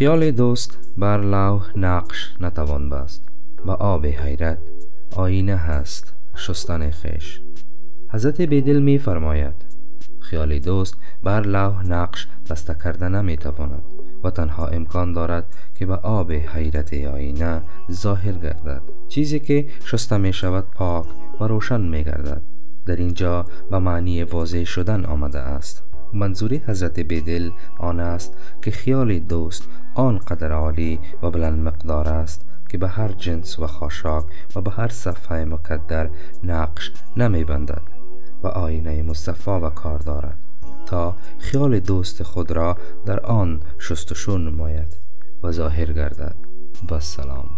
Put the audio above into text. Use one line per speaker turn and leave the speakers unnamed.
خیال دوست بر لوح نقش نتوان بست. و آب حیرت آینه هست شستن خش. حضرت بیدل می فرماید خیال دوست بر لوح نقش بسته کرده نمی تواند و تنها امکان دارد که به آب حیرت آینه ظاهر گردد. چیزی که شسته می شود پاک و روشن می گردد در اینجا به معنی واضح شدن آمده است. منظور حضرت بیدل آن است که خیال دوست آنقدر عالی و بلند مقدار است که به هر جنس و خاشاک و به هر صفحه مکدر نقش نمی بندد و آینه مصطفا و کار دارد تا خیال دوست خود را در آن شستشون نماید و ظاهر گردد. و سلام.